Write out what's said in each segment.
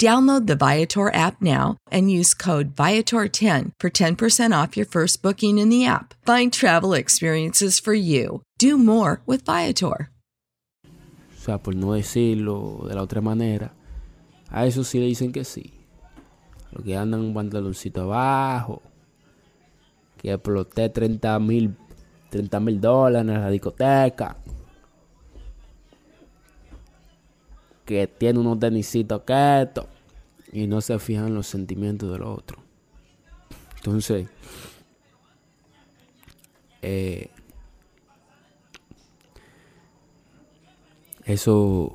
Download the Viator app now and use code Viator10 for 10% off your first booking in the app. Find travel experiences for you. Do more with Viator. O sea, por no decirlo de la otra manera, a eso sí le dicen que sí. Lo que andan un pantaloncito abajo, que exploté 30 mil 30 mil dólares en la discoteca. Que tiene unos tenisitos quietos y no se fijan los sentimientos del otro. Entonces, eh, eso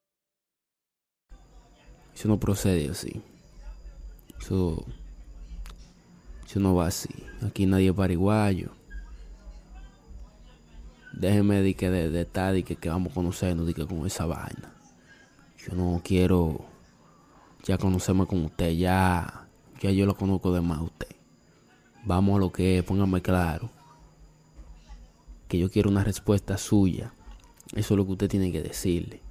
Eso no procede así. Eso, eso no va así. Aquí nadie es pariguayo. Déjeme de que de, de estar y que, que vamos conocernos de que con esa vaina. Yo no quiero ya conocerme con usted, ya, ya yo lo conozco de más a usted. Vamos a lo que es, póngame claro. Que yo quiero una respuesta suya. Eso es lo que usted tiene que decirle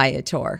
Viator.